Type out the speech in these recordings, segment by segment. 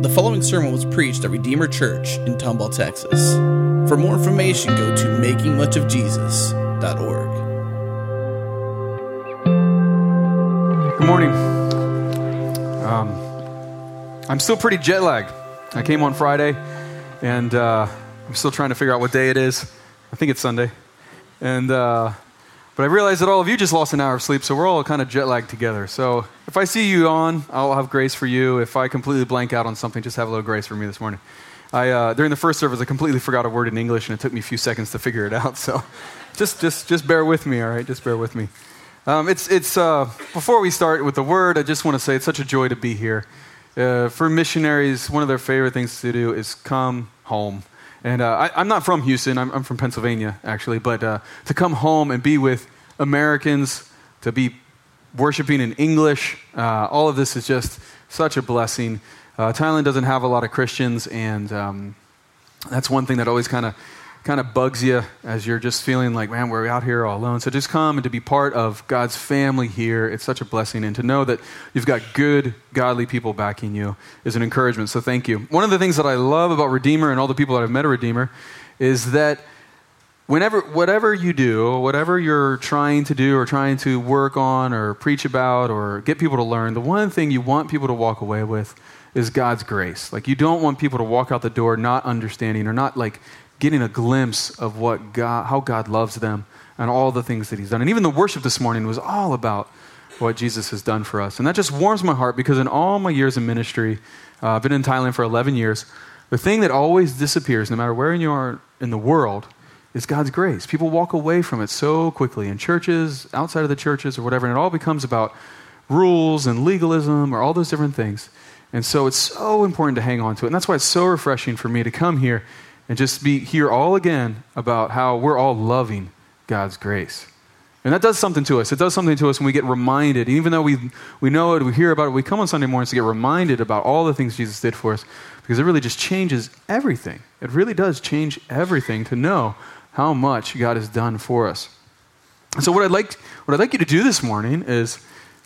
The following sermon was preached at Redeemer Church in Tomball, Texas. For more information, go to makingmuchofjesus.org. Good morning. Um, I'm still pretty jet lagged. I came on Friday, and uh, I'm still trying to figure out what day it is. I think it's Sunday. And uh, but I realize that all of you just lost an hour of sleep, so we're all kind of jet lagged together. So if I see you on, I'll have grace for you. If I completely blank out on something, just have a little grace for me this morning. I, uh, during the first service, I completely forgot a word in English, and it took me a few seconds to figure it out. So just, just, just bear with me, all right? Just bear with me. Um, it's, it's, uh, before we start with the word, I just want to say it's such a joy to be here. Uh, for missionaries, one of their favorite things to do is come home. And uh, I, am not from Houston, I'm, I'm, from Pennsylvania, actually, but uh, to come home and be with Americans, to be worshiping in English, uh, all of this is just such a blessing. Uh, Thailand doesn't have a lot of Christians, and um, that's one thing that always kind of kind of bugs you as you're just feeling like, man, we're out here all alone. So just come and to be part of God's family here, it's such a blessing. And to know that you've got good, godly people backing you is an encouragement. So thank you. One of the things that I love about Redeemer and all the people that I've met at Redeemer is that whenever, whatever you do, whatever you're trying to do or trying to work on or preach about or get people to learn, the one thing you want people to walk away with is God's grace. Like you don't want people to walk out the door not understanding or not like getting a glimpse of what God, how God loves them and all the things that He's done. And even the worship this morning was all about what Jesus has done for us. And that just warms my heart because in all my years in ministry, uh, I've been in Thailand for 11 years, the thing that always disappears, no matter where you are in the world, is God's grace. People walk away from it so quickly in churches, outside of the churches, or whatever, and it all becomes about rules and legalism or all those different things. And so it's so important to hang on to it. And that's why it's so refreshing for me to come here and just be hear all again about how we're all loving God's grace. And that does something to us. It does something to us when we get reminded, even though we, we know it, we hear about it, we come on Sunday mornings to get reminded about all the things Jesus did for us, because it really just changes everything. It really does change everything to know how much God has done for us. so, what I'd like, what I'd like you to do this morning is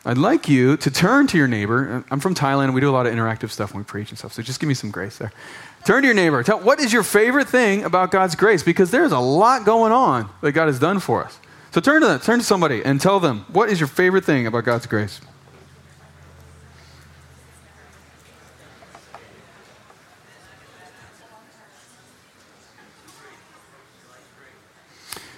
I'd like you to turn to your neighbor. I'm from Thailand, we do a lot of interactive stuff when we preach and stuff, so just give me some grace there. Turn to your neighbor. Tell what is your favorite thing about God's grace? Because there's a lot going on that God has done for us. So turn to them, turn to somebody and tell them what is your favorite thing about God's grace?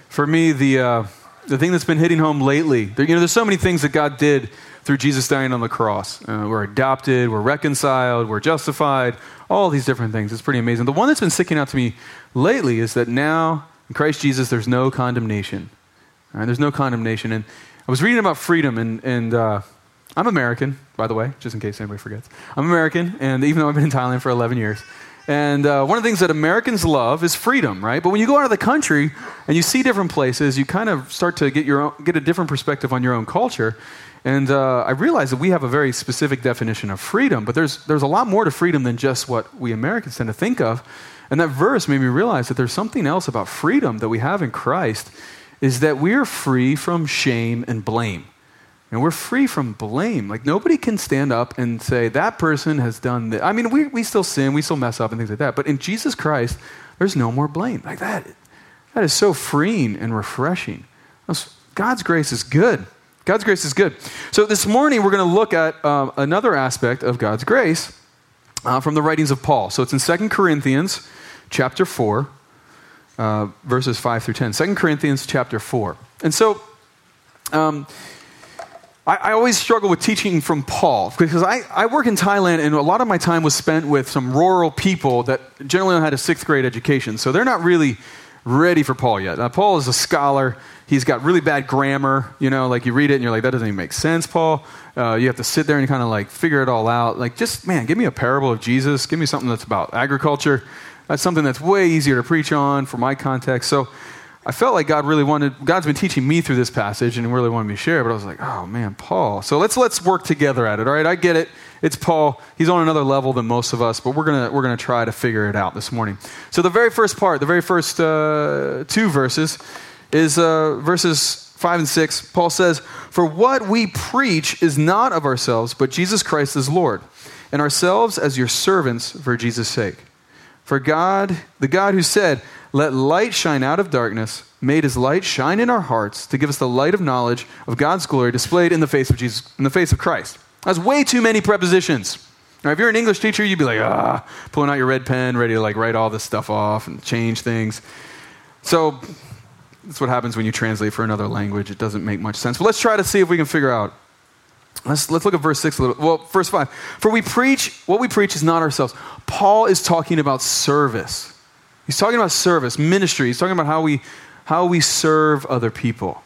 For me, the, uh, the thing that's been hitting home lately, there, you know, there's so many things that God did through Jesus dying on the cross. Uh, we're adopted, we're reconciled, we're justified, all these different things. It's pretty amazing. The one that's been sticking out to me lately is that now in Christ Jesus, there's no condemnation. Right? There's no condemnation. And I was reading about freedom, and, and uh, I'm American, by the way, just in case anybody forgets. I'm American, and even though I've been in Thailand for 11 years. And uh, one of the things that Americans love is freedom, right? But when you go out of the country and you see different places, you kind of start to get, your own, get a different perspective on your own culture. And uh, I realize that we have a very specific definition of freedom, but there's, there's a lot more to freedom than just what we Americans tend to think of. And that verse made me realize that there's something else about freedom that we have in Christ is that we're free from shame and blame. And we're free from blame. Like nobody can stand up and say, that person has done this. I mean, we, we still sin, we still mess up and things like that. But in Jesus Christ, there's no more blame. Like that, that is so freeing and refreshing. God's grace is good. God's grace is good. So this morning we're going to look at uh, another aspect of God's grace uh, from the writings of Paul. So it's in 2 Corinthians chapter 4, uh, verses 5 through 10. 2 Corinthians chapter 4. And so um, I, I, always struggle with teaching from Paul because I, I work in Thailand and a lot of my time was spent with some rural people that generally had a sixth grade education. So they're not really ready for Paul yet. Now, Paul is a scholar. He's got really bad grammar. You know, like you read it and you're like, that doesn't even make sense, Paul. Uh, you have to sit there and kind of like figure it all out. Like, just, man, give me a parable of Jesus. Give me something that's about agriculture. That's something that's way easier to preach on for my context. So I felt like God really wanted, God's been teaching me through this passage and really wanted me to share, but I was like, oh man, Paul. So let's, let's work together at it, all right? I get it. It's Paul. He's on another level than most of us, but we're going we're gonna try to figure it out this morning. So the very first part, the very first uh, two verses, is uh, verses 5 and 6. Paul says, For what we preach is not of ourselves, but Jesus Christ is Lord and ourselves as your servants for Jesus' sake. For God, the God who said, Let light shine out of darkness, made his light shine in our hearts to give us the light of knowledge of God's glory displayed in the face of Jesus, in the face of Christ. That's way too many prepositions. Now, if you're an English teacher, you'd be like, ah, pulling out your red pen, ready to like write all this stuff off and change things. So that's what happens when you translate for another language. It doesn't make much sense. But let's try to see if we can figure out Let's, let's look at verse 6 a little. Well, verse 5. For we preach, what we preach is not ourselves. Paul is talking about service. He's talking about service, ministry. He's talking about how we, how we serve other people.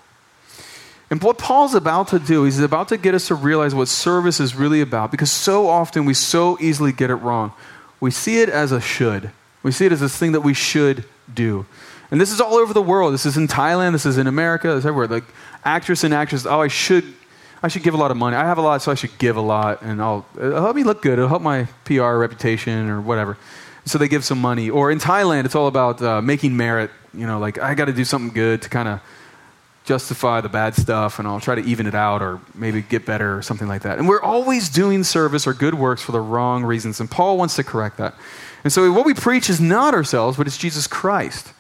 And what Paul's about to do, he's about to get us to realize what service is really about because so often we so easily get it wrong. We see it as a should, we see it as this thing that we should do. And this is all over the world. This is in Thailand, this is in America, this is everywhere. Like actress and actress, oh, I should I should give a lot of money. I have a lot, so I should give a lot, and I'll it'll help me look good. It'll help my PR reputation or whatever. So they give some money. Or in Thailand, it's all about uh, making merit. You know, like I got to do something good to kind of justify the bad stuff, and I'll try to even it out, or maybe get better, or something like that. And we're always doing service or good works for the wrong reasons. And Paul wants to correct that. And so what we preach is not ourselves, but it's Jesus Christ,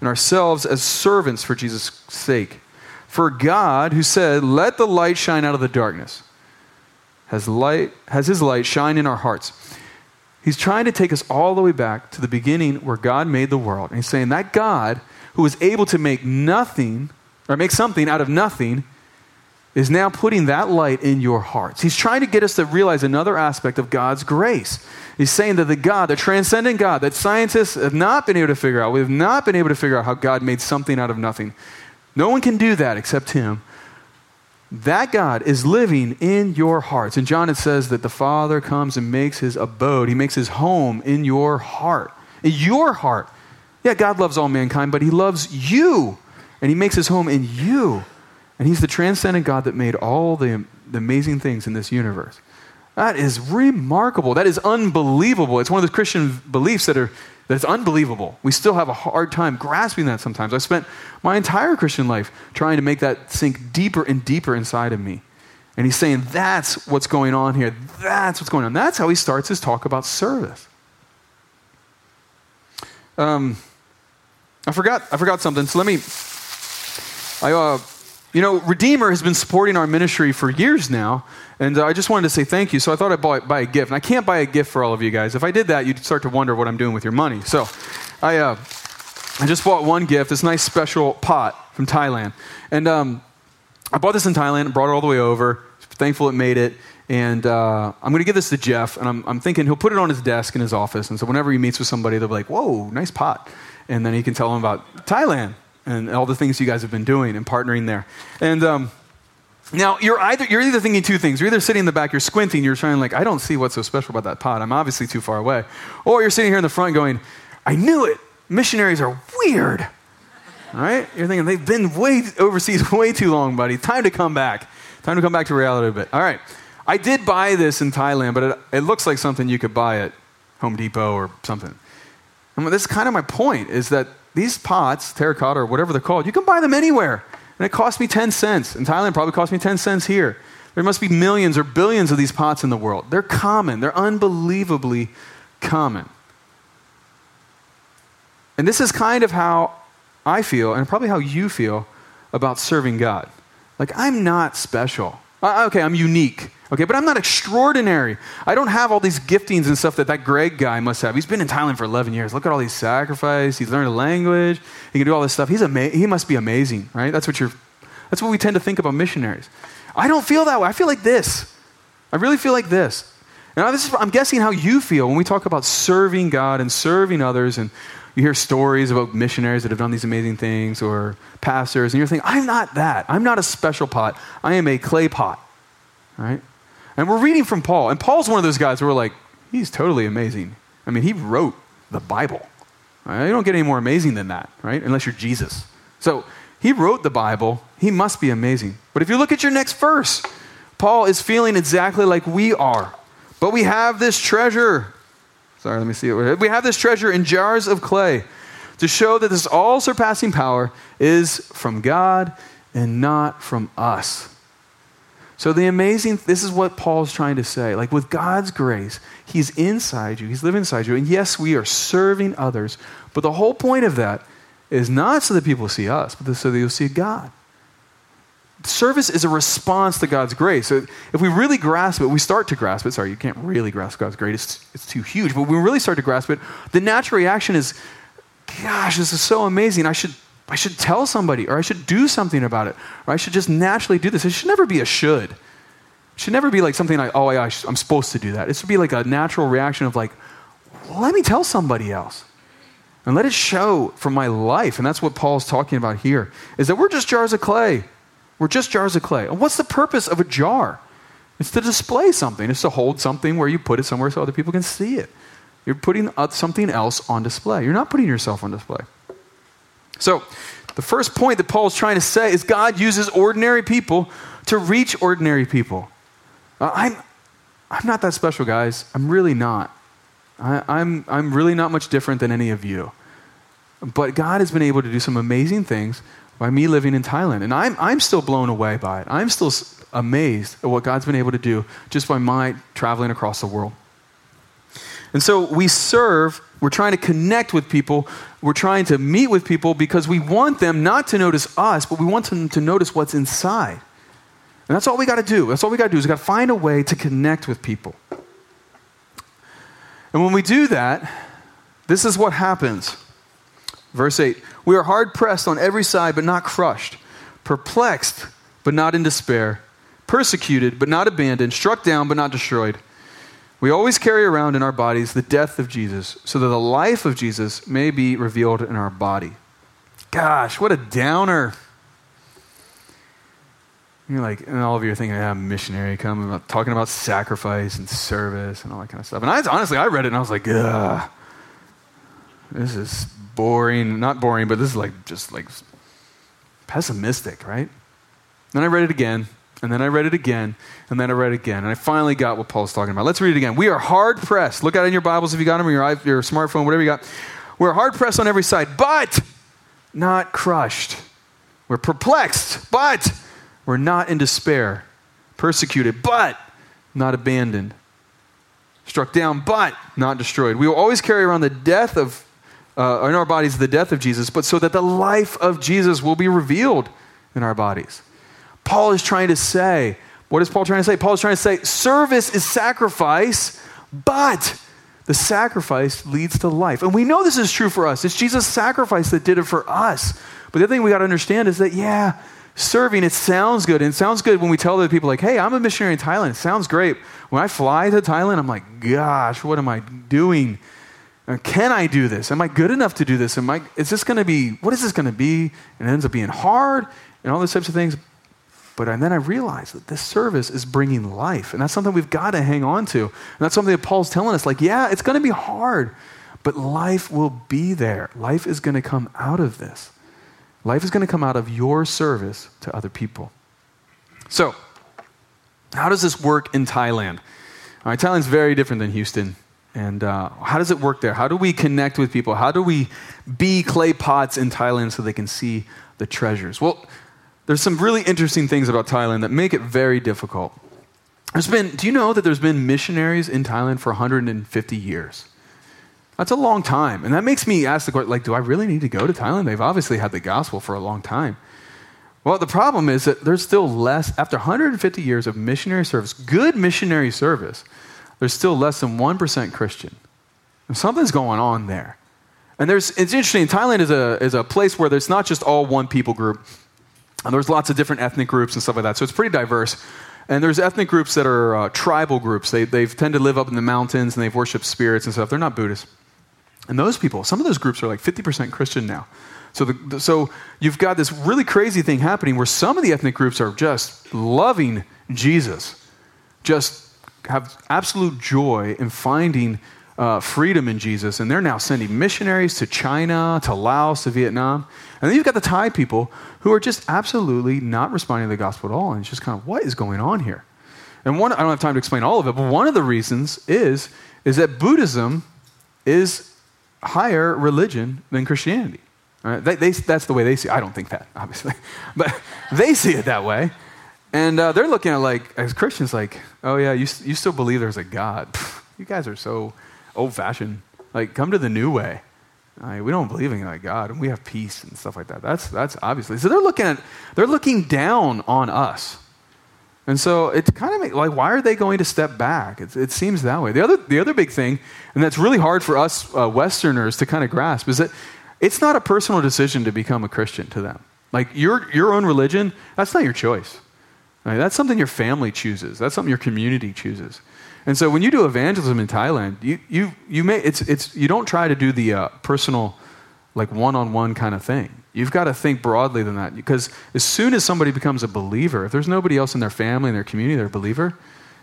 and ourselves as servants for Jesus' sake. For God, who said, Let the light shine out of the darkness, has, light, has his light shine in our hearts. He's trying to take us all the way back to the beginning where God made the world. And he's saying that God, who was able to make nothing, or make something out of nothing, is now putting that light in your hearts. He's trying to get us to realize another aspect of God's grace. He's saying that the God, the transcendent God, that scientists have not been able to figure out, we have not been able to figure out how God made something out of nothing. No one can do that except Him. That God is living in your hearts. In John, it says that the Father comes and makes his abode, he makes his home in your heart. In your heart. Yeah, God loves all mankind, but he loves you, and he makes his home in you. And he's the transcendent God that made all the, the amazing things in this universe. That is remarkable. That is unbelievable. It's one of the Christian beliefs that are that it's unbelievable. We still have a hard time grasping that sometimes. I spent my entire Christian life trying to make that sink deeper and deeper inside of me. And he's saying, that's what's going on here. That's what's going on. That's how he starts his talk about service. Um, I forgot, I forgot something. So let me, I, uh, you know, Redeemer has been supporting our ministry for years now, and I just wanted to say thank you. So I thought I'd buy, buy, a gift. And I can't buy a gift for all of you guys. If I did that, you'd start to wonder what I'm doing with your money. So I, uh, I just bought one gift, this nice special pot from Thailand. And um, I bought this in Thailand, brought it all the way over. Thankful it made it. And uh, I'm going to give this to Jeff, and I'm, I'm, thinking he'll put it on his desk in his office. And so whenever he meets with somebody, they'll be like, whoa, nice pot. And then he can tell them about Thailand and all the things you guys have been doing and partnering there. And um, now you're either you're either thinking two things. You're either sitting in the back, you're squinting, you're trying like, I don't see what's so special about that pot. I'm obviously too far away. Or you're sitting here in the front going, I knew it. Missionaries are weird. All right? You're thinking they've been way overseas way too long, buddy. Time to come back. Time to come back to reality a bit. All right. I did buy this in Thailand, but it, it looks like something you could buy at Home Depot or something. And this is kind of my point is that these pots, terracotta or whatever they're called, you can buy them anywhere. And it cost me 10 cents. In Thailand, probably cost me 10 cents here. There must be millions or billions of these pots in the world. They're common, they're unbelievably common. And this is kind of how I feel, and probably how you feel about serving God. Like, I'm not special. Uh, okay, I'm unique. Okay, but I'm not extraordinary. I don't have all these giftings and stuff that that Greg guy must have. He's been in Thailand for 11 years. Look at all these sacrifices. He's learned a language. He can do all this stuff. He's ama- he must be amazing, right? That's what you're. That's what we tend to think about missionaries. I don't feel that way. I feel like this. I really feel like this. And I'm guessing how you feel when we talk about serving God and serving others, and you hear stories about missionaries that have done these amazing things, or pastors, and you're thinking, I'm not that. I'm not a special pot. I am a clay pot, right? And we're reading from Paul. And Paul's one of those guys where we're like, he's totally amazing. I mean, he wrote the Bible. Right? You don't get any more amazing than that, right? Unless you're Jesus. So he wrote the Bible. He must be amazing. But if you look at your next verse, Paul is feeling exactly like we are. But we have this treasure. Sorry, let me see it. We have this treasure in jars of clay to show that this all surpassing power is from God and not from us. So, the amazing, this is what Paul's trying to say. Like, with God's grace, He's inside you, He's living inside you. And yes, we are serving others. But the whole point of that is not so that people see us, but so that you'll see God. Service is a response to God's grace. So if we really grasp it, we start to grasp it. Sorry, you can't really grasp God's grace, it's, it's too huge. But when we really start to grasp it, the natural reaction is, gosh, this is so amazing. I should I should tell somebody, or I should do something about it, or I should just naturally do this. It should never be a should. It should never be like something like, oh, yeah, I'm supposed to do that. It should be like a natural reaction of like, well, let me tell somebody else. And let it show from my life. And that's what Paul's talking about here, is that we're just jars of clay. We're just jars of clay. And what's the purpose of a jar? It's to display something. It's to hold something where you put it somewhere so other people can see it. You're putting something else on display. You're not putting yourself on display. So, the first point that Paul is trying to say is God uses ordinary people to reach ordinary people. Uh, I'm, I'm not that special, guys. I'm really not. I, I'm, I'm really not much different than any of you. But God has been able to do some amazing things by me living in Thailand. And I'm, I'm still blown away by it. I'm still amazed at what God's been able to do just by my traveling across the world. And so we serve, we're trying to connect with people, we're trying to meet with people because we want them not to notice us, but we want them to notice what's inside. And that's all we got to do. That's all we got to do is we got to find a way to connect with people. And when we do that, this is what happens. Verse 8 We are hard pressed on every side, but not crushed, perplexed, but not in despair, persecuted, but not abandoned, struck down, but not destroyed. We always carry around in our bodies the death of Jesus, so that the life of Jesus may be revealed in our body. Gosh, what a downer. You're like, and all of you are thinking, yeah, missionary coming talking about sacrifice and service and all that kind of stuff. And I honestly, I read it and I was like, ugh, this is boring. Not boring, but this is like just like pessimistic, right? Then I read it again and then I read it again, and then I read it again, and I finally got what Paul's talking about. Let's read it again. We are hard pressed. Look it in your Bibles if you got them, or your, your smartphone, whatever you got. We're hard pressed on every side, but not crushed. We're perplexed, but we're not in despair. Persecuted, but not abandoned. Struck down, but not destroyed. We will always carry around the death of, uh, in our bodies, the death of Jesus, but so that the life of Jesus will be revealed in our bodies. Paul is trying to say. What is Paul trying to say? Paul is trying to say service is sacrifice, but the sacrifice leads to life. And we know this is true for us. It's Jesus' sacrifice that did it for us. But the other thing we got to understand is that, yeah, serving, it sounds good. And it sounds good when we tell other people, like, hey, I'm a missionary in Thailand. It sounds great. When I fly to Thailand, I'm like, gosh, what am I doing? Uh, can I do this? Am I good enough to do this? Am I, is this going to be, what is this going to be? And it ends up being hard and all those types of things. But and then I realized that this service is bringing life. And that's something we've got to hang on to. And that's something that Paul's telling us like, yeah, it's going to be hard, but life will be there. Life is going to come out of this. Life is going to come out of your service to other people. So, how does this work in Thailand? All right, Thailand's very different than Houston. And uh, how does it work there? How do we connect with people? How do we be clay pots in Thailand so they can see the treasures? Well, there's some really interesting things about Thailand that make it very difficult. There's been, do you know that there's been missionaries in Thailand for 150 years? That's a long time. And that makes me ask the question, like, do I really need to go to Thailand? They've obviously had the gospel for a long time. Well, the problem is that there's still less, after 150 years of missionary service, good missionary service, there's still less than 1% Christian. And something's going on there. And there's, it's interesting, Thailand is a, is a place where there's not just all one people group. And there's lots of different ethnic groups and stuff like that. So it's pretty diverse. And there's ethnic groups that are uh, tribal groups. They, they tend to live up in the mountains and they've worshiped spirits and stuff. They're not Buddhists. And those people, some of those groups are like 50% Christian now. So, the, so you've got this really crazy thing happening where some of the ethnic groups are just loving Jesus, just have absolute joy in finding uh, freedom in Jesus. And they're now sending missionaries to China, to Laos, to Vietnam. And then you've got the Thai people who are just absolutely not responding to the gospel at all. And it's just kind of, what is going on here? And one, I don't have time to explain all of it, but one of the reasons is, is that Buddhism is higher religion than Christianity. Right? They, they, that's the way they see it. I don't think that, obviously. But they see it that way. And uh, they're looking at like as Christians, like, oh yeah, you you still believe there's a God? you guys are so old fashioned. Like, come to the new way. Like, we don't believe in like God, and we have peace and stuff like that. That's that's obviously. So they're looking at they're looking down on us. And so it's kind of like, why are they going to step back? It, it seems that way. The other, the other big thing, and that's really hard for us uh, Westerners to kind of grasp, is that it's not a personal decision to become a Christian to them. Like your, your own religion, that's not your choice. Right? That's something your family chooses. That's something your community chooses. And so when you do evangelism in Thailand, you, you, you, may, it's, it's, you don't try to do the uh, personal, like one on one kind of thing. You've got to think broadly than that because as soon as somebody becomes a believer, if there's nobody else in their family, in their community, they're a believer,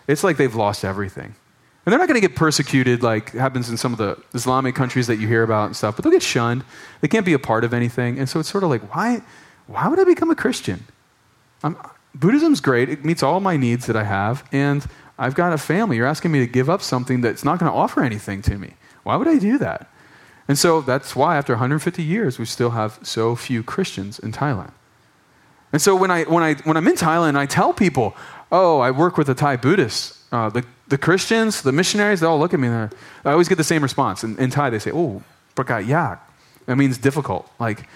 it's like they've lost everything. And they're not going to get persecuted like happens in some of the Islamic countries that you hear about and stuff, but they'll get shunned. They can't be a part of anything. And so it's sort of like, why, why would I become a Christian? I'm, Buddhism's great. It meets all my needs that I have. And I've got a family. You're asking me to give up something that's not going to offer anything to me. Why would I do that? And so that's why, after 150 years, we still have so few Christians in Thailand. And so when, I, when, I, when I'm in Thailand, I tell people, oh, I work with the Thai Buddhists. Uh, the, the Christians, the missionaries, they all look at me. And I always get the same response. In, in Thai, they say, oh, prakat yak. That means difficult. Like,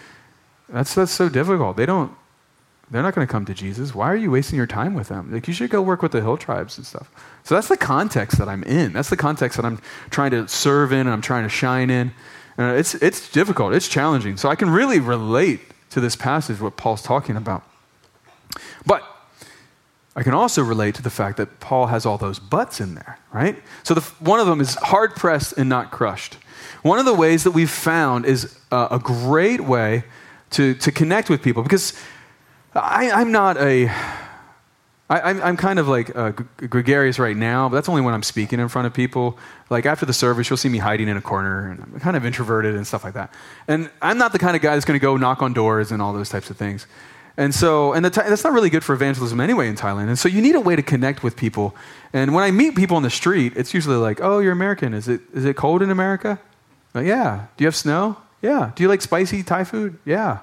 that's, that's so difficult. They don't, they're not going to come to Jesus. Why are you wasting your time with them? Like, you should go work with the hill tribes and stuff. So that's the context that I'm in. That's the context that I'm trying to serve in and I'm trying to shine in. Uh, it's, it's difficult, it's challenging. So I can really relate to this passage, what Paul's talking about. But I can also relate to the fact that Paul has all those buts in there, right? So the, one of them is hard pressed and not crushed. One of the ways that we've found is uh, a great way to, to connect with people because I, I'm not a I, am kind of like uh, gregarious right now, but that's only when I'm speaking in front of people. Like after the service, you'll see me hiding in a corner, and I'm kind of introverted and stuff like that. And I'm not the kind of guy that's going to go knock on doors and all those types of things. And so, and that's not really good for evangelism anyway in Thailand. And so, you need a way to connect with people. And when I meet people on the street, it's usually like, "Oh, you're American. Is it is it cold in America? Like, yeah. Do you have snow? Yeah. Do you like spicy Thai food? Yeah.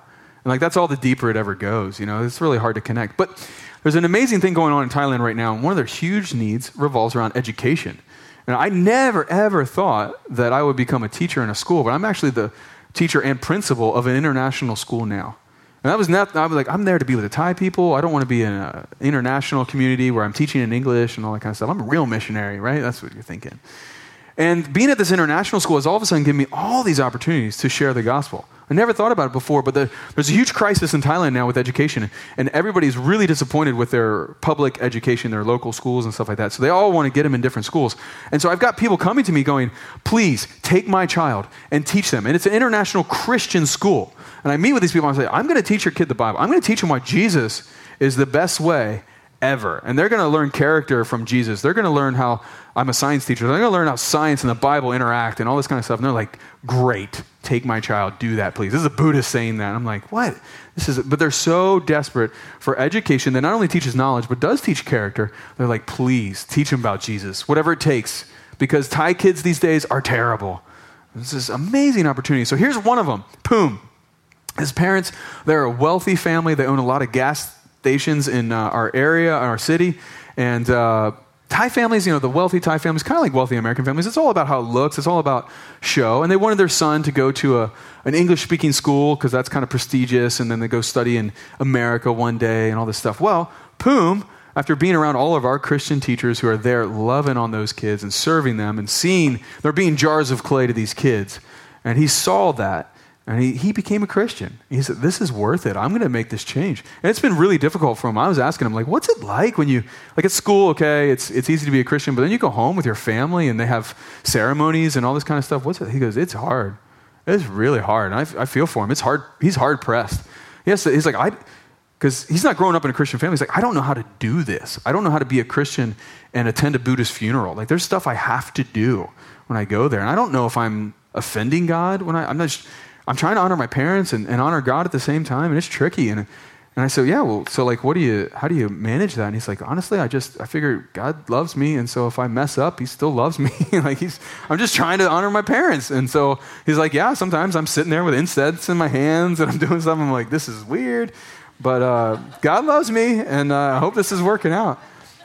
And like that's all the deeper it ever goes. You know, it's really hard to connect, but there's an amazing thing going on in Thailand right now, and one of their huge needs revolves around education. And I never, ever thought that I would become a teacher in a school, but I'm actually the teacher and principal of an international school now. And that was not, I was like, I'm there to be with the Thai people. I don't want to be in an international community where I'm teaching in English and all that kind of stuff. I'm a real missionary, right? That's what you're thinking. And being at this international school has all of a sudden given me all these opportunities to share the gospel. I never thought about it before, but the, there's a huge crisis in Thailand now with education, and everybody's really disappointed with their public education, their local schools and stuff like that. So they all want to get them in different schools. And so I've got people coming to me going, please take my child and teach them. And it's an international Christian school. And I meet with these people and I say, I'm going to teach your kid the Bible. I'm going to teach them why Jesus is the best way ever. And they're going to learn character from Jesus. They're going to learn how I'm a science teacher. They're going to learn how science and the Bible interact and all this kind of stuff. And they're like, great, take my child, do that, please. This is a Buddhist saying that. I'm like, what? This is, but they're so desperate for education that not only teaches knowledge, but does teach character. They're like, please, teach them about Jesus, whatever it takes. Because Thai kids these days are terrible. This is amazing opportunity. So here's one of them, Poom. His parents, they're a wealthy family. They own a lot of gas stations in uh, our area, our city. And uh, Thai families, you know, the wealthy Thai families, kind of like wealthy American families, it's all about how it looks, it's all about show. And they wanted their son to go to a, an English speaking school because that's kind of prestigious, and then they go study in America one day and all this stuff. Well, Poom, after being around all of our Christian teachers who are there loving on those kids and serving them and seeing they're being jars of clay to these kids, and he saw that and he, he became a Christian. He said, This is worth it. I'm going to make this change. And it's been really difficult for him. I was asking him, like, what's it like when you, like at school, okay, it's, it's easy to be a Christian, but then you go home with your family and they have ceremonies and all this kind of stuff. What's it? He goes, It's hard. It's really hard. And I, I feel for him. It's hard. He's hard pressed. Yes, he's like, I, because he's not growing up in a Christian family. He's like, I don't know how to do this. I don't know how to be a Christian and attend a Buddhist funeral. Like, there's stuff I have to do when I go there. And I don't know if I'm offending God when I, I'm not. Just, I'm trying to honor my parents and, and honor God at the same time, and it's tricky. And, and I said, yeah, well, so like, what do you, how do you manage that? And he's like, honestly, I just, I figure God loves me, and so if I mess up, He still loves me. like he's, I'm just trying to honor my parents. And so he's like, yeah, sometimes I'm sitting there with incense in my hands and I'm doing something I'm like, this is weird, But uh, God loves me, and uh, I hope this is working out.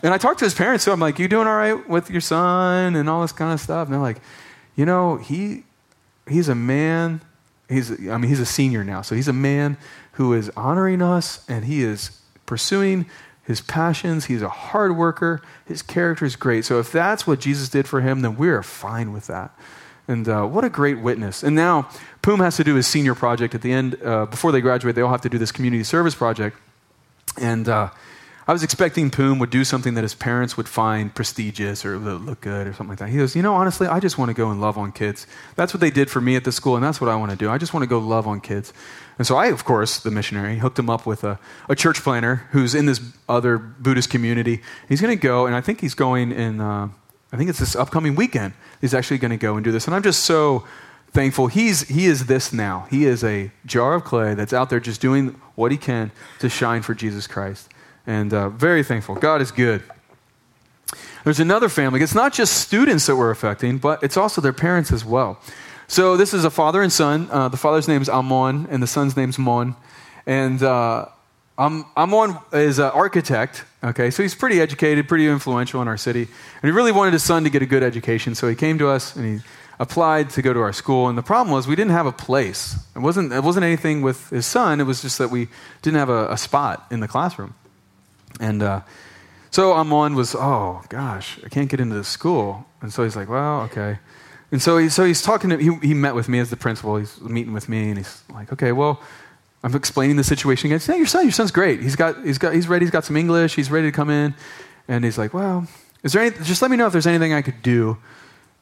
And I talked to his parents, so I'm like, "You doing all right with your son and all this kind of stuff?" And they're like, "You know, he he's a man. He's I mean, he's a senior now, so he's a man who is honoring us, and he is pursuing his passions. He's a hard worker. His character is great. So if that's what Jesus did for him, then we're fine with that." And uh, what a great witness. And now Poom has to do his senior project at the end. Uh, before they graduate, they all have to do this community service project. And uh, I was expecting Poom would do something that his parents would find prestigious or look good or something like that. He goes, You know, honestly, I just want to go and love on kids. That's what they did for me at the school, and that's what I want to do. I just want to go love on kids. And so I, of course, the missionary, hooked him up with a, a church planter who's in this other Buddhist community. He's going to go, and I think he's going in, uh, I think it's this upcoming weekend. He's actually going to go and do this. And I'm just so thankful. He's, he is this now. He is a jar of clay that's out there just doing what he can to shine for Jesus Christ. And uh, very thankful. God is good. There's another family. It's not just students that we're affecting, but it's also their parents as well. So this is a father and son. Uh, the father's name is Amon, and the son's name's Mon. And uh, Amon is an architect. Okay, so he's pretty educated, pretty influential in our city, and he really wanted his son to get a good education. So he came to us and he applied to go to our school. And the problem was we didn't have a place. It wasn't. It wasn't anything with his son. It was just that we didn't have a, a spot in the classroom. And uh, so Amon was, oh gosh, I can't get into this school. And so he's like, well, okay. And so, he, so he's talking to, he, he met with me as the principal. He's meeting with me, and he's like, okay, well, I'm explaining the situation again. Say, your son, your son's great. He's got, he's got, he's ready. He's got some English. He's ready to come in. And he's like, well, is there any, just let me know if there's anything I could do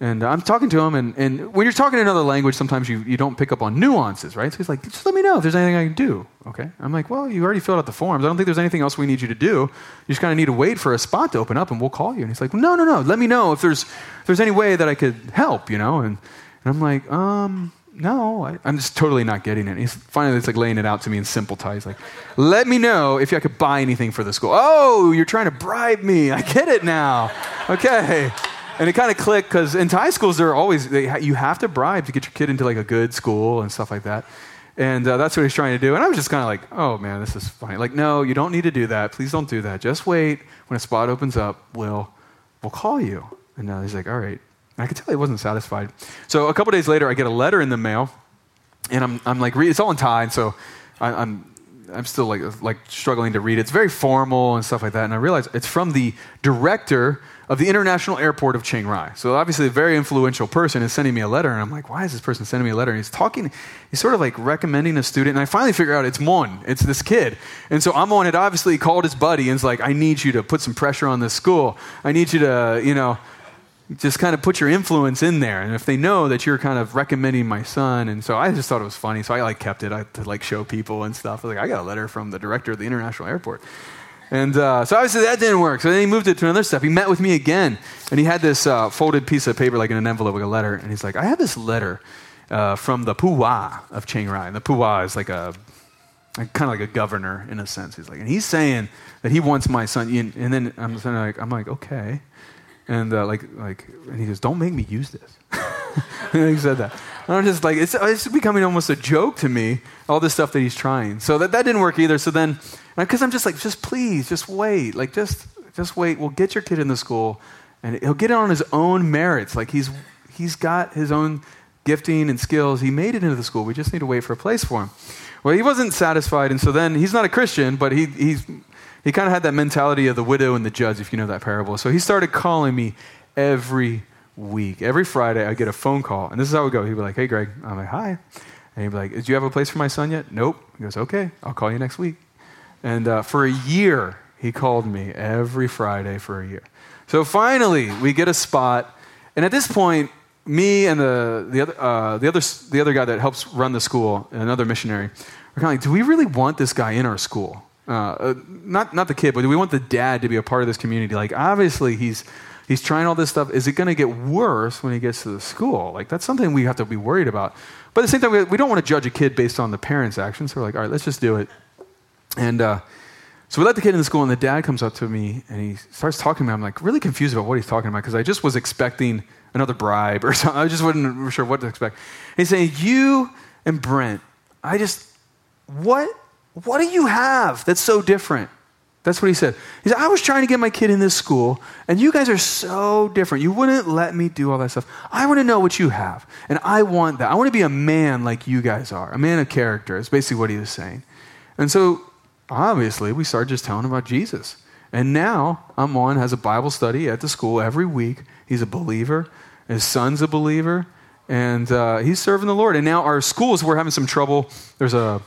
and I'm talking to him, and, and when you're talking another language, sometimes you, you don't pick up on nuances, right? So he's like, just let me know if there's anything I can do. Okay. I'm like, well, you already filled out the forms. I don't think there's anything else we need you to do. You just kind of need to wait for a spot to open up, and we'll call you. And he's like, no, no, no. Let me know if there's, if there's any way that I could help, you know? And, and I'm like, um, no, I, am just totally not getting it. he's finally it's like laying it out to me in simple ties. Like, let me know if I could buy anything for the school. Oh, you're trying to bribe me. I get it now. Okay. And it kind of clicked because in Thai schools, there are always, they, you have to bribe to get your kid into like a good school and stuff like that. And uh, that's what he's trying to do. And I was just kind of like, oh man, this is funny. Like, no, you don't need to do that. Please don't do that. Just wait. When a spot opens up, we'll, we'll call you. And uh, he's like, all right. And I could tell he wasn't satisfied. So a couple days later, I get a letter in the mail. And I'm, I'm like, it's all in Thai. And so I, I'm, I'm still like, like struggling to read it. It's very formal and stuff like that. And I realize it's from the director of the International Airport of Chiang Rai. So obviously a very influential person is sending me a letter, and I'm like, why is this person sending me a letter? And he's talking, he's sort of like recommending a student, and I finally figure out it's Mon, it's this kid. And so Amon had obviously called his buddy and is like, I need you to put some pressure on this school. I need you to, you know, just kind of put your influence in there. And if they know that you're kind of recommending my son, and so I just thought it was funny, so I like kept it I, to like show people and stuff. I like, I got a letter from the director of the international airport. And uh, so obviously that didn't work. So then he moved it to another step. He met with me again, and he had this uh, folded piece of paper, like in an envelope, like a letter. And he's like, I have this letter uh, from the Puwa of Chiang Rai. And the Puwa is like a, kind of like a governor in a sense. He's like, and he's saying that he wants my son. And then I'm like, I'm like, okay. And uh, like, like, and he goes, don't make me use this. he said that. And I'm just like, it's, it's becoming almost a joke to me, all this stuff that he's trying. So that, that didn't work either. So then because I'm just like, just please, just wait. Like, just, just wait. We'll get your kid in the school, and he'll get it on his own merits. Like, he's, he's got his own gifting and skills. He made it into the school. We just need to wait for a place for him. Well, he wasn't satisfied, and so then he's not a Christian, but he, he's, he kind of had that mentality of the widow and the judge, if you know that parable. So he started calling me every week. Every Friday, I get a phone call, and this is how would go. He'd be like, hey, Greg. I'm like, hi. And he'd be like, do you have a place for my son yet? Nope. He goes, okay, I'll call you next week. And uh, for a year, he called me every Friday for a year. So finally, we get a spot. And at this point, me and the, the, other, uh, the, other, the other guy that helps run the school, another missionary, are kind of like, do we really want this guy in our school? Uh, uh, not, not the kid, but do we want the dad to be a part of this community? Like, obviously, he's, he's trying all this stuff. Is it going to get worse when he gets to the school? Like, that's something we have to be worried about. But at the same time, we, we don't want to judge a kid based on the parents' actions. So we're like, all right, let's just do it. And uh, so we let the kid in the school, and the dad comes up to me and he starts talking to me. I'm like really confused about what he's talking about because I just was expecting another bribe or something. I just wasn't sure what to expect. And he's saying, You and Brent, I just, what, What do you have that's so different? That's what he said. He said, I was trying to get my kid in this school, and you guys are so different. You wouldn't let me do all that stuff. I want to know what you have, and I want that. I want to be a man like you guys are, a man of character. Is basically what he was saying. And so, obviously, we started just telling about Jesus. And now, Amon has a Bible study at the school every week. He's a believer. His son's a believer, and uh, he's serving the Lord. And now, our schools, we're having some trouble. There's a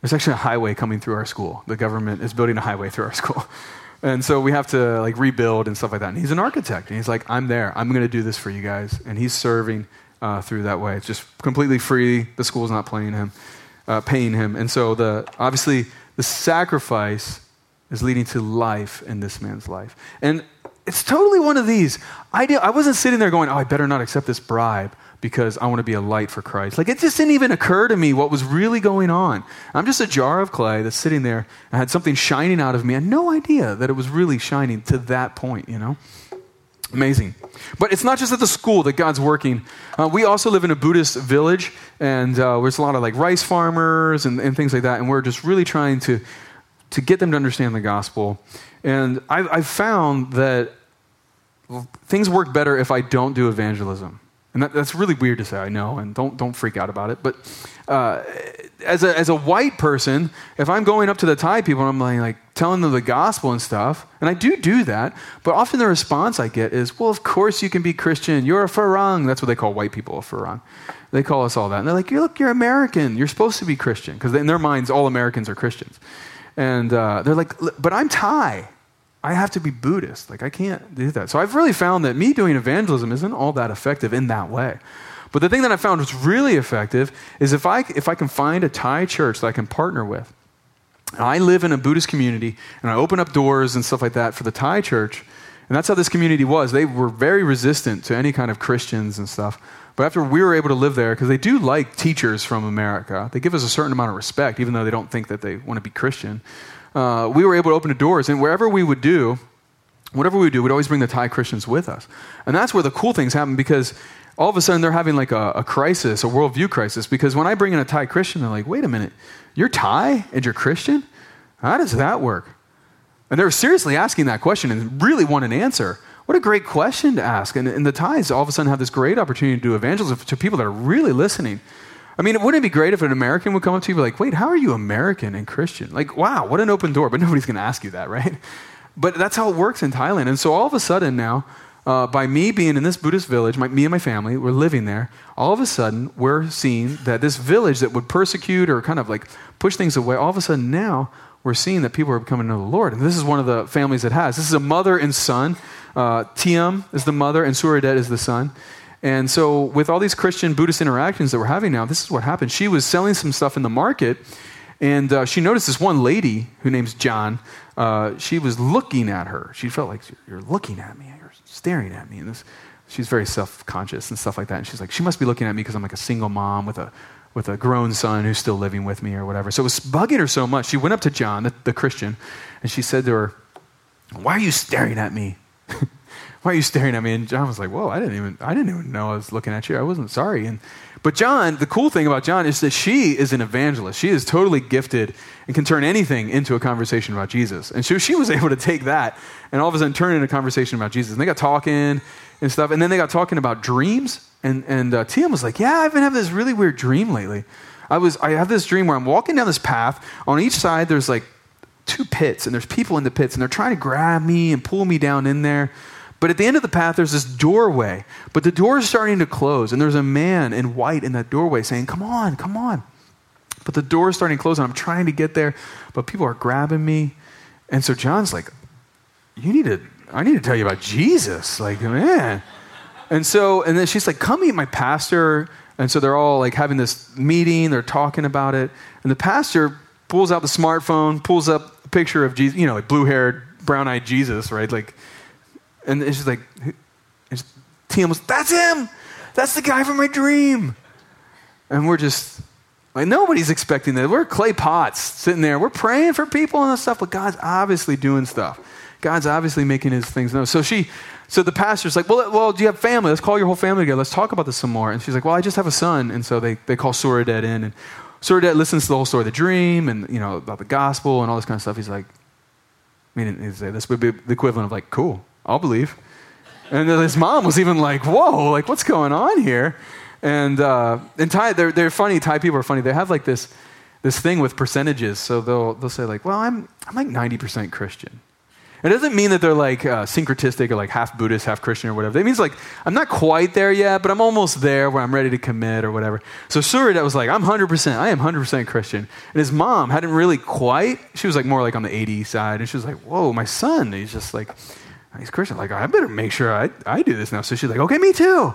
there's actually a highway coming through our school. The government is building a highway through our school. And so we have to like rebuild and stuff like that. And he's an architect. And he's like, I'm there. I'm going to do this for you guys. And he's serving uh, through that way. It's just completely free. The school's not paying him, uh, paying him. And so the obviously the sacrifice is leading to life in this man's life. And it's totally one of these. I, did, I wasn't sitting there going, oh, I better not accept this bribe because I want to be a light for Christ. Like it just didn't even occur to me what was really going on. I'm just a jar of clay that's sitting there. I had something shining out of me. I had no idea that it was really shining to that point, you know? Amazing. But it's not just at the school that God's working. Uh, we also live in a Buddhist village, and uh, there's a lot of like rice farmers and, and, things like that, and we're just really trying to, to get them to understand the gospel. And I've, I've found that things work better if I don't do evangelism. And that, that's really weird to say, I know, and don't, don't freak out about it. But uh, as, a, as a white person, if I'm going up to the Thai people and I'm like, like telling them the gospel and stuff, and I do do that, but often the response I get is, well, of course you can be Christian. You're a farang. That's what they call white people, a farang. They call us all that. And they're like, look, you're American. You're supposed to be Christian. Because in their minds, all Americans are Christians. And uh, they're like, but I'm Thai. I have to be Buddhist. Like, I can't do that. So I've really found that me doing evangelism isn't all that effective in that way. But the thing that I found was really effective is if I, if I can find a Thai church that I can partner with. I live in a Buddhist community, and I open up doors and stuff like that for the Thai church. And that's how this community was. They were very resistant to any kind of Christians and stuff. But after we were able to live there, because they do like teachers from America, they give us a certain amount of respect, even though they don't think that they want to be Christian uh, we were able to open the doors. And wherever we would do, whatever we do, we'd always bring the Thai Christians with us. And that's where the cool things happen because all of a sudden they're having like a, a, crisis, a worldview crisis. Because when I bring in a Thai Christian, they're like, wait a minute, you're Thai and you're Christian? How does that work? And they're seriously asking that question and really want an answer. What a great question to ask. And, and the Thais all of a sudden have this great opportunity to do evangelism to people that are really listening. I mean, wouldn't it be great if an American would come up to you and be like, wait, how are you American and Christian? Like, wow, what an open door. But nobody's going to ask you that, right? But that's how it works in Thailand. And so all of a sudden now, uh, by me being in this Buddhist village, my, me and my family, we're living there, all of a sudden we're seeing that this village that would persecute or kind of like push things away, all of a sudden now we're seeing that people are coming to the Lord. And this is one of the families that has. This is a mother and son. Uh, Tiam is the mother, and Suradet is the son. And so, with all these Christian Buddhist interactions that we're having now, this is what happened. She was selling some stuff in the market, and uh, she noticed this one lady who name's John. Uh, she was looking at her. She felt like you're looking at me. You're staring at me. And this, she's very self-conscious and stuff like that. And she's like, she must be looking at me because I'm like a single mom with a with a grown son who's still living with me or whatever. So it was bugging her so much. She went up to John, the, the Christian, and she said to her, "Why are you staring at me?" why are you staring at me? And John was like, whoa, I didn't even, I didn't even know I was looking at you. I wasn't sorry. And, but John, the cool thing about John is that she is an evangelist. She is totally gifted and can turn anything into a conversation about Jesus. And so she was able to take that and all of a sudden turn it into a conversation about Jesus. And they got talking and stuff. And then they got talking about dreams. And, and uh, was like, yeah, I've been having this really weird dream lately. I was, I have this dream where I'm walking down this path. On each side, there's like two pits, and there's people in the pits, and they're trying to grab me and pull me down in there. But at the end of the path, there's this doorway. But the door is starting to close, and there's a man in white in that doorway saying, Come on, come on. But the door is starting to close, and I'm trying to get there, but people are grabbing me. And so John's like, You need to, I need to tell you about Jesus. Like, man. And so, and then she's like, Come meet my pastor. And so they're all like having this meeting, they're talking about it. And the pastor pulls out the smartphone, pulls up a picture of Jesus, you know, like blue haired, brown eyed Jesus, right? Like, and she's like, it's, Tiam was, that's him! That's the guy from my dream! And we're just, like, nobody's expecting that. We're clay pots sitting there. We're praying for people and stuff, but God's obviously doing stuff. God's obviously making his things known. So she, so the pastor's like, well, well, do you have family? Let's call your whole family together. Let's talk about this some more. And she's like, well, I just have a son. And so they, they call Suradet in. And Suradet listens to the whole story of the dream and, you know, about the gospel and all this kind of stuff. He's like, I mean, this would be the equivalent of like, cool, I'll believe. And his mom was even like, whoa, like, what's going on here? And, uh, and Thai, they're, they're funny. Thai people are funny. They have like this, this thing with percentages. So they'll, they'll say like, well, I'm, I'm like 90% Christian. It doesn't mean that they're like uh, syncretistic or like half Buddhist, half Christian or whatever. It means like, I'm not quite there yet, but I'm almost there where I'm ready to commit or whatever. So Surya was like, I'm 100%, I am 100% Christian. And his mom hadn't really quite, she was like more like on the 80 side. And she was like, whoa, my son, he's just like, he's Christian. Like, I better make sure I, I do this now. So she's like, okay, me too.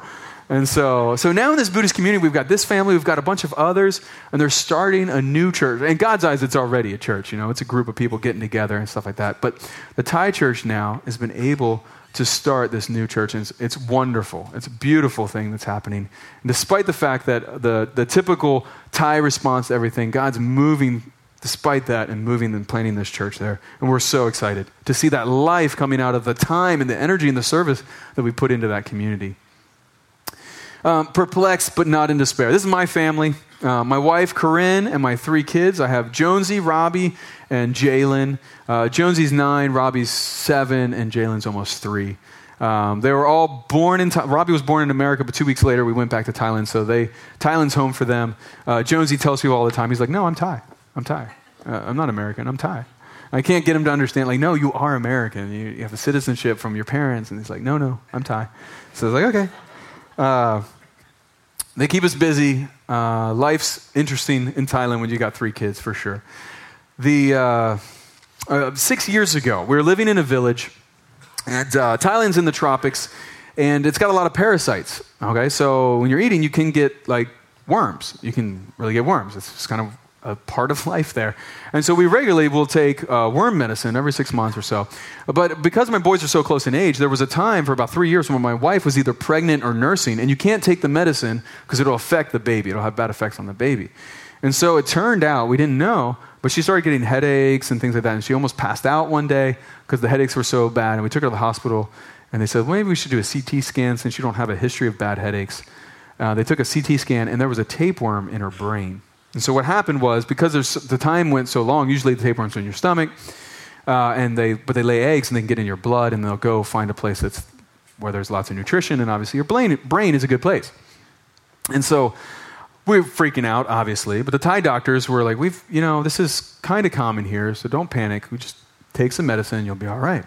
And so, so now in this Buddhist community, we've got this family, we've got a bunch of others, and they're starting a new church. In God's eyes, it's already a church. You know, it's a group of people getting together and stuff like that. But the Thai church now has been able to start this new church, and it's, it's wonderful. It's a beautiful thing that's happening. And despite the fact that the, the typical Thai response to everything, God's moving despite that and moving and planting this church there. And we're so excited to see that life coming out of the time and the energy and the service that we put into that community um, perplexed but not in despair. This is my family. Uh, my wife, Corinne, and my three kids. I have Jonesy, Robbie, and Jalen. Uh, Jonesy's nine, Robbie's seven, and Jalen's almost three. Um, they were all born in. Robbie was born in America, but two weeks later we went back to Thailand. So they Thailand's home for them. Uh, Jonesy tells people all the time. He's like, "No, I'm Thai. I'm Thai. Uh, I'm not American. I'm Thai." I can't get him to understand. Like, no, you are American. You, you have a citizenship from your parents, and he's like, "No, no, I'm Thai." So I was like, "Okay." Uh, they keep us busy. Uh, life's interesting in Thailand when you got three kids, for sure. The uh, uh, six years ago, we were living in a village, and uh, Thailand's in the tropics, and it's got a lot of parasites. Okay, so when you're eating, you can get like worms. You can really get worms. It's just kind of a part of life there. And so we regularly will take uh, worm medicine every six months or so. But because my boys are so close in age, there was a time for about three years when my wife was either pregnant or nursing, and you can't take the medicine because it'll affect the baby. It'll have bad effects on the baby. And so it turned out, we didn't know, but she started getting headaches and things like that. And she almost passed out one day because the headaches were so bad. And we took her to the hospital, and they said, well, maybe we should do a CT scan since you don't have a history of bad headaches. Uh, they took a CT scan, and there was a tapeworm in her brain. And so what happened was because the time went so long, usually the tapeworms are in your stomach, uh, and they but they lay eggs and they can get in your blood, and they'll go find a place that's where there's lots of nutrition, and obviously your brain brain is a good place. And so we're freaking out, obviously, but the Thai doctors were like, "We've you know this is kind of common here, so don't panic. We just take some medicine, you'll be all right."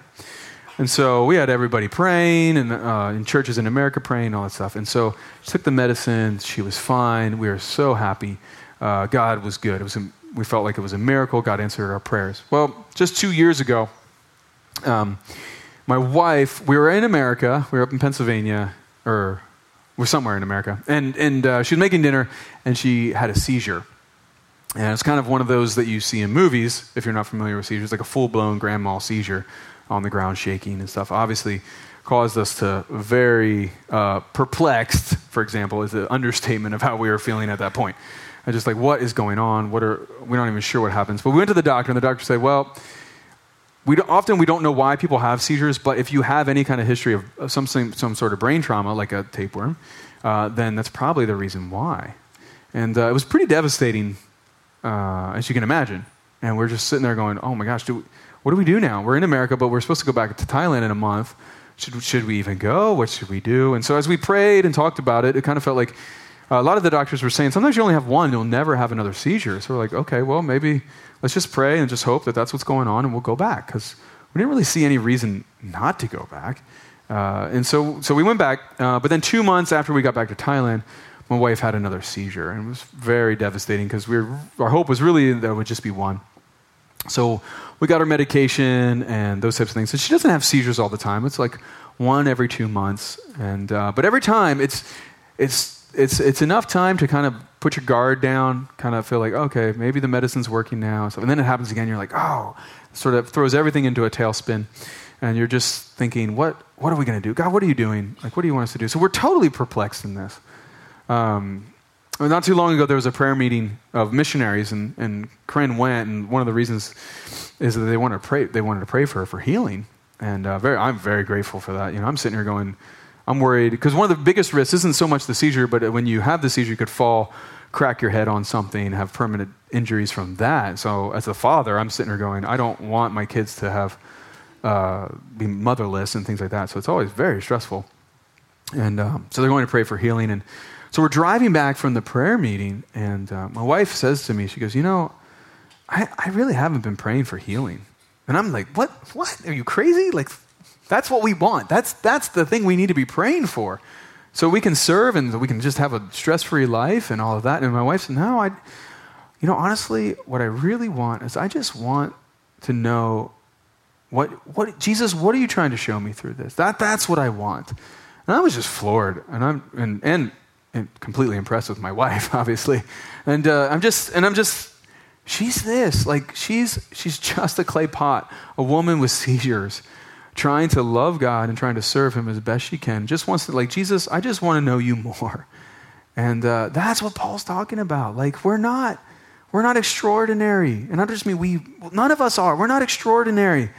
And so we had everybody praying, and uh, in churches in America praying, all that stuff. And so she took the medicine. She was fine. We were so happy uh, God was good. It was a, we felt like it was a miracle. God answered our prayers. Well, just two years ago, um, my wife, we were in America, we were up in Pennsylvania, or we're somewhere in America, and, and uh, she was making dinner, and she had a seizure. And it's kind of one of those that you see in movies, if you're not familiar with seizures, like a full blown grand mal seizure on the ground, shaking and stuff. Obviously, caused us to very uh, perplexed, for example, is the understatement of how we were feeling at that point. I just like, what is going on? What are, we're not even sure what happens. But we went to the doctor, and the doctor said, well, we often we don't know why people have seizures, but if you have any kind of history of, some, some sort of brain trauma, like a tapeworm, uh, then that's probably the reason why. And uh, it was pretty devastating, uh, as you can imagine. And we're just sitting there going, oh my gosh, do we, what do we do now? We're in America, but we're supposed to go back to Thailand in a month. Should, should we even go? What should we do? And so as we prayed and talked about it, it kind of felt like a lot of the doctors were saying sometimes you only have one, you'll never have another seizure. So we're like, okay, well, maybe let's just pray and just hope that that's what's going on and we'll go back because we didn't really see any reason not to go back. Uh, and so, so we went back, uh, but then two months after we got back to Thailand, my wife had another seizure, and it was very devastating because we our hope was really that it would just be one. So we got her medication and those types of things. And she doesn't have seizures all the time. It's like one every two months, and uh, but every time it's it's it's, it's enough time to kind of put your guard down, kind of feel like, okay, maybe the medicine's working now. So, and then it happens again. You're like, oh, sort of throws everything into a tailspin. And you're just thinking, what, what are we going to do? God, what are you doing? Like, what do you want us to do? So we're totally perplexed in this. Um, not too long ago, there was a prayer meeting of missionaries, and, and Corinne went, and one of the reasons is that they wanted to pray, they wanted to pray for her for healing. And uh, very, I'm very grateful for that. You know, I'm sitting here going, I'm worried because one of the biggest risks isn't so much the seizure, but when you have the seizure, you could fall crack your head on something, have permanent injuries from that. So as a father, I'm sitting there going, I don't want my kids to have uh, be motherless and things like that. So it's always very stressful. And um, so they're going to pray for healing. And so we're driving back from the prayer meeting, and uh, my wife says to me, she goes, You know, I, I really haven't been praying for healing. And I'm like, What? What? Are you crazy? Like, that's what we want. That's, that's the thing we need to be praying for. So we can serve and we can just have a stress free life and all of that. And my wife said, No, I, you know, honestly, what I really want is I just want to know what, what, Jesus, what are you trying to show me through this? That, that's what I want. And I was just floored. And I'm, and, and, and completely impressed with my wife, obviously. And uh, I'm just, and I'm just, she's this. Like, she's, she's just a clay pot, a woman with seizures trying to love God and trying to serve Him as best she can. Just wants to, like, Jesus, I just want to know you more. And uh, that's what Paul's talking about. Like, we're not, we're not extraordinary. And I just mean we, none of us are. We're not extraordinary.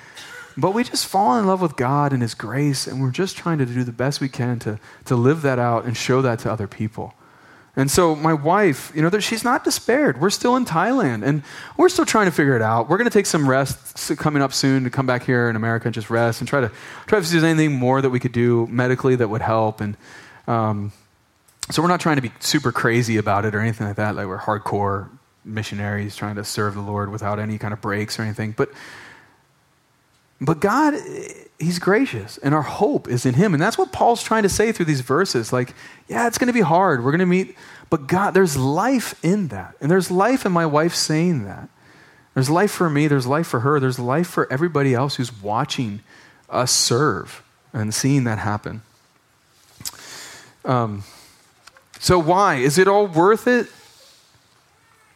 But we just fall in love with God and His grace, and we're just trying to do the best we can to, to live that out and show that to other people. And so my wife, you know, she's not despaired. We're still in Thailand and we're still trying to figure it out. We're going to take some rest coming up soon to come back here in America and just rest and try to try to see if there's anything more that we could do medically that would help. And um, so we're not trying to be super crazy about it or anything like that. Like we're hardcore missionaries trying to serve the Lord without any kind of breaks or anything. But but God he's gracious and our hope is in him. And that's what paul's trying to say through these verses. Like yeah it's going to be hard. We're going to meet but god there's life in that. And there's life in my wife saying that. There's life for me there's life for her there's life for everybody else who's watching us serve and seeing that happen. Um, so why? Is it all worth it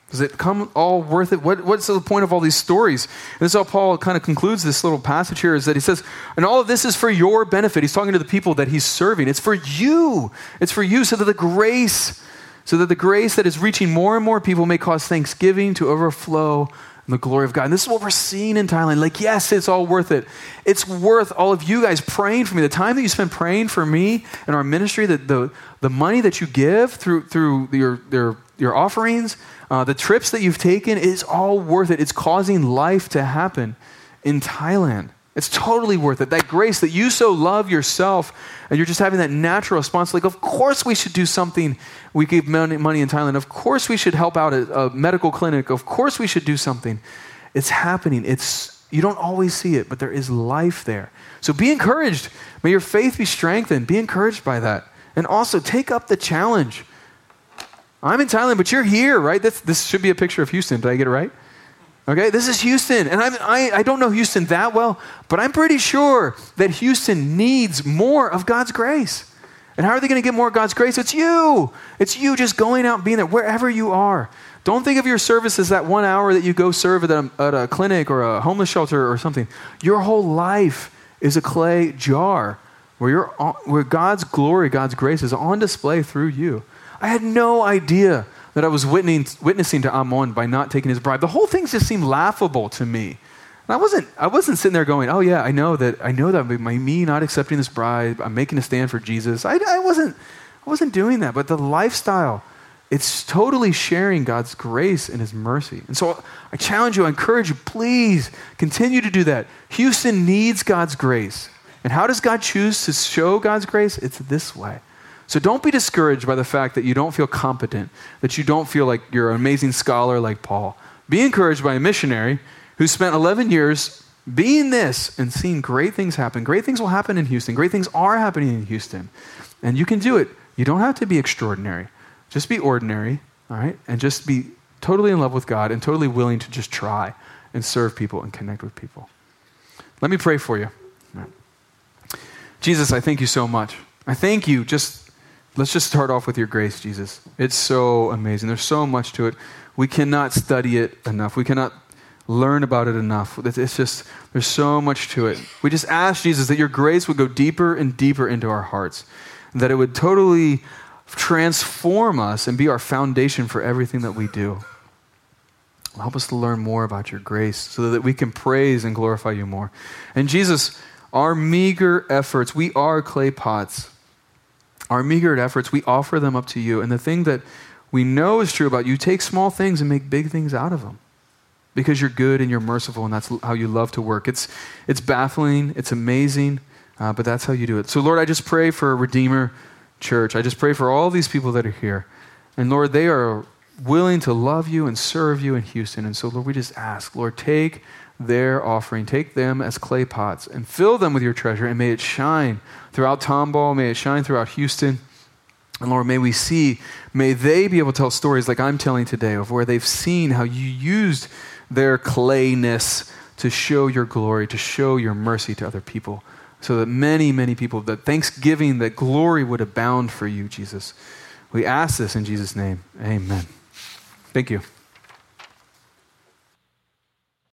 does it come all worth it? What, what's the point of all these stories? And this is how Paul kind of concludes this little passage here is that he says, and all of this is for your benefit. He's talking to the people that he's serving. It's for you. It's for you so that the grace, so that the grace that is reaching more and more people may cause thanksgiving to overflow in the glory of God. And this is what we're seeing in Thailand. Like, yes, it's all worth it. It's worth all of you guys praying for me. The time that you spend praying for me and our ministry, the, the, the money that you give through, through your, your, your offerings, uh, the trips that you've taken is all worth it. It's causing life to happen in Thailand. It's totally worth it. That grace that you so love yourself, and you're just having that natural response like, of course we should do something. We give money, money in Thailand. Of course we should help out a, a medical clinic. Of course we should do something. It's happening. It's, you don't always see it, but there is life there. So be encouraged. May your faith be strengthened. Be encouraged by that. And also take up the challenge I'm in Thailand, but you're here, right? This, this should be a picture of Houston. Did I get it right? Okay, this is Houston. And I'm, I, I don't know Houston that well, but I'm pretty sure that Houston needs more of God's grace. And how are they going to get more of God's grace? It's you. It's you just going out and being there wherever you are. Don't think of your service as that one hour that you go serve at a, at a clinic or a homeless shelter or something. Your whole life is a clay jar where, where God's glory, God's grace is on display through you. I had no idea that I was witnessing to Amon by not taking his bribe. The whole thing just seemed laughable to me. And I wasn't, I wasn't sitting there going, oh yeah, I know that, I know that by me not accepting this bribe, I'm making a stand for Jesus. I, I, wasn't, I wasn't doing that. But the lifestyle, it's totally sharing God's grace and his mercy. And so I challenge you, I encourage you, please continue to do that. Houston needs God's grace. And how does God choose to show God's grace? It's this way. So don't be discouraged by the fact that you don't feel competent, that you don't feel like you're an amazing scholar like Paul. Be encouraged by a missionary who spent 11 years being this and seeing great things happen. Great things will happen in Houston. Great things are happening in Houston. And you can do it. You don't have to be extraordinary. Just be ordinary, all right? And just be totally in love with God and totally willing to just try and serve people and connect with people. Let me pray for you. Jesus, I thank you so much. I thank you just Let's just start off with your grace, Jesus. It's so amazing. There's so much to it. We cannot study it enough. We cannot learn about it enough. It's just, there's so much to it. We just ask, Jesus, that your grace would go deeper and deeper into our hearts, that it would totally transform us and be our foundation for everything that we do. Help us to learn more about your grace so that we can praise and glorify you more. And Jesus, our meager efforts, we are clay pots our meager efforts, we offer them up to you. And the thing that we know is true about you. Take small things and make big things out of them because you're good and you're merciful, and that's how you love to work. It's, it's baffling, it's amazing, uh, but that's how you do it. So, Lord, I just pray for a Redeemer church. I just pray for all these people that are here. And, Lord, they are willing to love you and serve you in Houston. And so, Lord, we just ask, Lord, take their offering, take them as clay pots, and fill them with your treasure, and may it shine throughout Tomball, may it shine throughout Houston. And Lord, may we see, may they be able to tell stories like I'm telling today of where they've seen how you used their clayness to show your glory, to show your mercy to other people, so that many, many people, that thanksgiving, that glory would abound for you, Jesus. We ask this in Jesus' name. Amen. Thank you.